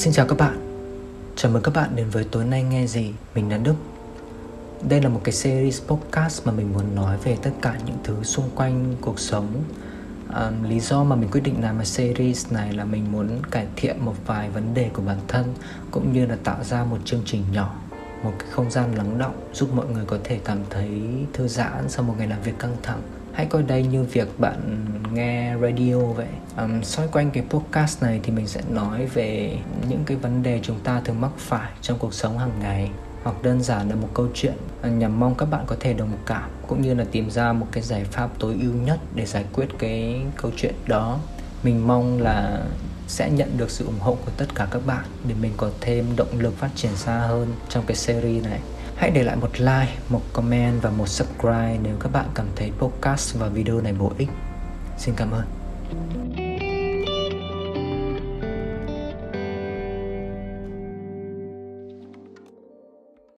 Xin chào các bạn. Chào mừng các bạn đến với Tối nay nghe gì Mình là Đức. Đây là một cái series podcast mà mình muốn nói về tất cả những thứ xung quanh cuộc sống. À, Lý do mà mình quyết định làm cái series này là mình muốn cải thiện một vài vấn đề của bản thân Cũng như là tạo ra một chương trình nhỏ một cái không gian lắng động giúp mọi người có thể cảm thấy thư giãn sau một ngày làm việc căng thẳng. Hãy coi đây như việc bạn nghe radio vậy. Um, xoay quanh cái podcast này thì mình sẽ nói về những cái vấn đề chúng ta thường mắc phải trong cuộc sống hàng ngày hoặc đơn giản là một câu chuyện à, nhằm mong các bạn có thể đồng cảm cũng như là tìm ra một cái giải pháp tối ưu nhất để giải quyết cái câu chuyện đó. Mình mong là sẽ nhận được sự ủng hộ của tất cả các bạn để mình có thêm động lực phát triển xa hơn trong cái series này. Hãy để lại một like, một comment và một subscribe nếu các bạn cảm thấy podcast và video này bổ ích. Xin cảm ơn.